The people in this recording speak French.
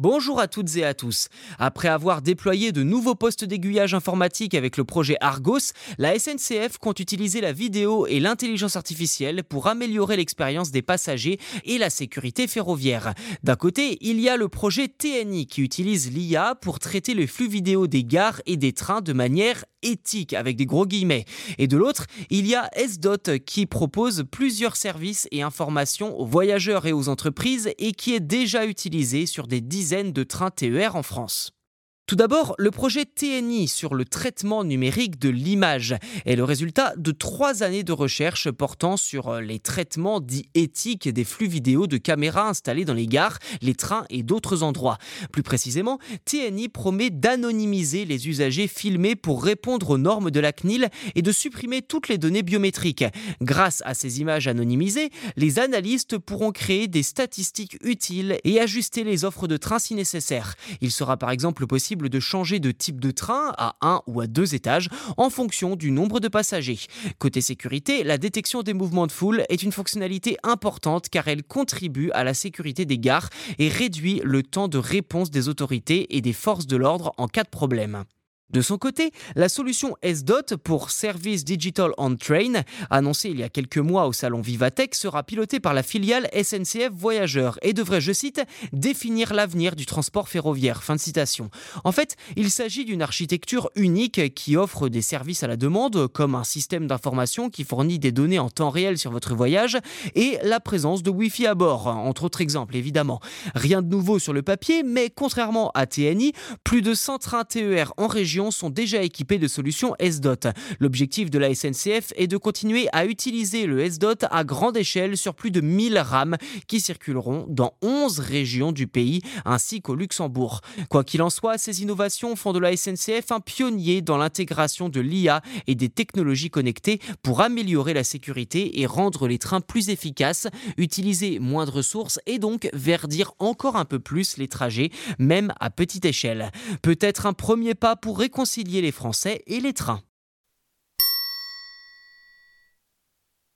Bonjour à toutes et à tous. Après avoir déployé de nouveaux postes d'aiguillage informatique avec le projet Argos, la SNCF compte utiliser la vidéo et l'intelligence artificielle pour améliorer l'expérience des passagers et la sécurité ferroviaire. D'un côté, il y a le projet TNI qui utilise l'IA pour traiter le flux vidéo des gares et des trains de manière éthique avec des gros guillemets. Et de l'autre, il y a SDOT qui propose plusieurs services et informations aux voyageurs et aux entreprises et qui est déjà utilisé sur des dizaines de trains TER en France. Tout d'abord, le projet TNI sur le traitement numérique de l'image est le résultat de trois années de recherche portant sur euh, les traitements dits éthiques des flux vidéo de caméras installés dans les gares, les trains et d'autres endroits. Plus précisément, TNI promet d'anonymiser les usagers filmés pour répondre aux normes de la CNIL et de supprimer toutes les données biométriques. Grâce à ces images anonymisées, les analystes pourront créer des statistiques utiles et ajuster les offres de trains si nécessaire. Il sera par exemple possible de changer de type de train à un ou à deux étages en fonction du nombre de passagers. Côté sécurité, la détection des mouvements de foule est une fonctionnalité importante car elle contribue à la sécurité des gares et réduit le temps de réponse des autorités et des forces de l'ordre en cas de problème. De son côté, la solution SDOT pour Service Digital on Train, annoncée il y a quelques mois au salon Vivatech, sera pilotée par la filiale SNCF Voyageurs et devrait, je cite, définir l'avenir du transport ferroviaire. Fin de citation. En fait, il s'agit d'une architecture unique qui offre des services à la demande, comme un système d'information qui fournit des données en temps réel sur votre voyage et la présence de Wi-Fi à bord, entre autres exemples évidemment. Rien de nouveau sur le papier, mais contrairement à TNI, plus de 100 trains TER en région sont déjà équipés de solutions SDOT. L'objectif de la SNCF est de continuer à utiliser le SDOT à grande échelle sur plus de 1000 rames qui circuleront dans 11 régions du pays ainsi qu'au Luxembourg. Quoi qu'il en soit, ces innovations font de la SNCF un pionnier dans l'intégration de l'IA et des technologies connectées pour améliorer la sécurité et rendre les trains plus efficaces, utiliser moins de ressources et donc verdir encore un peu plus les trajets, même à petite échelle. Peut-être un premier pas pour réconcilier les Français et les trains.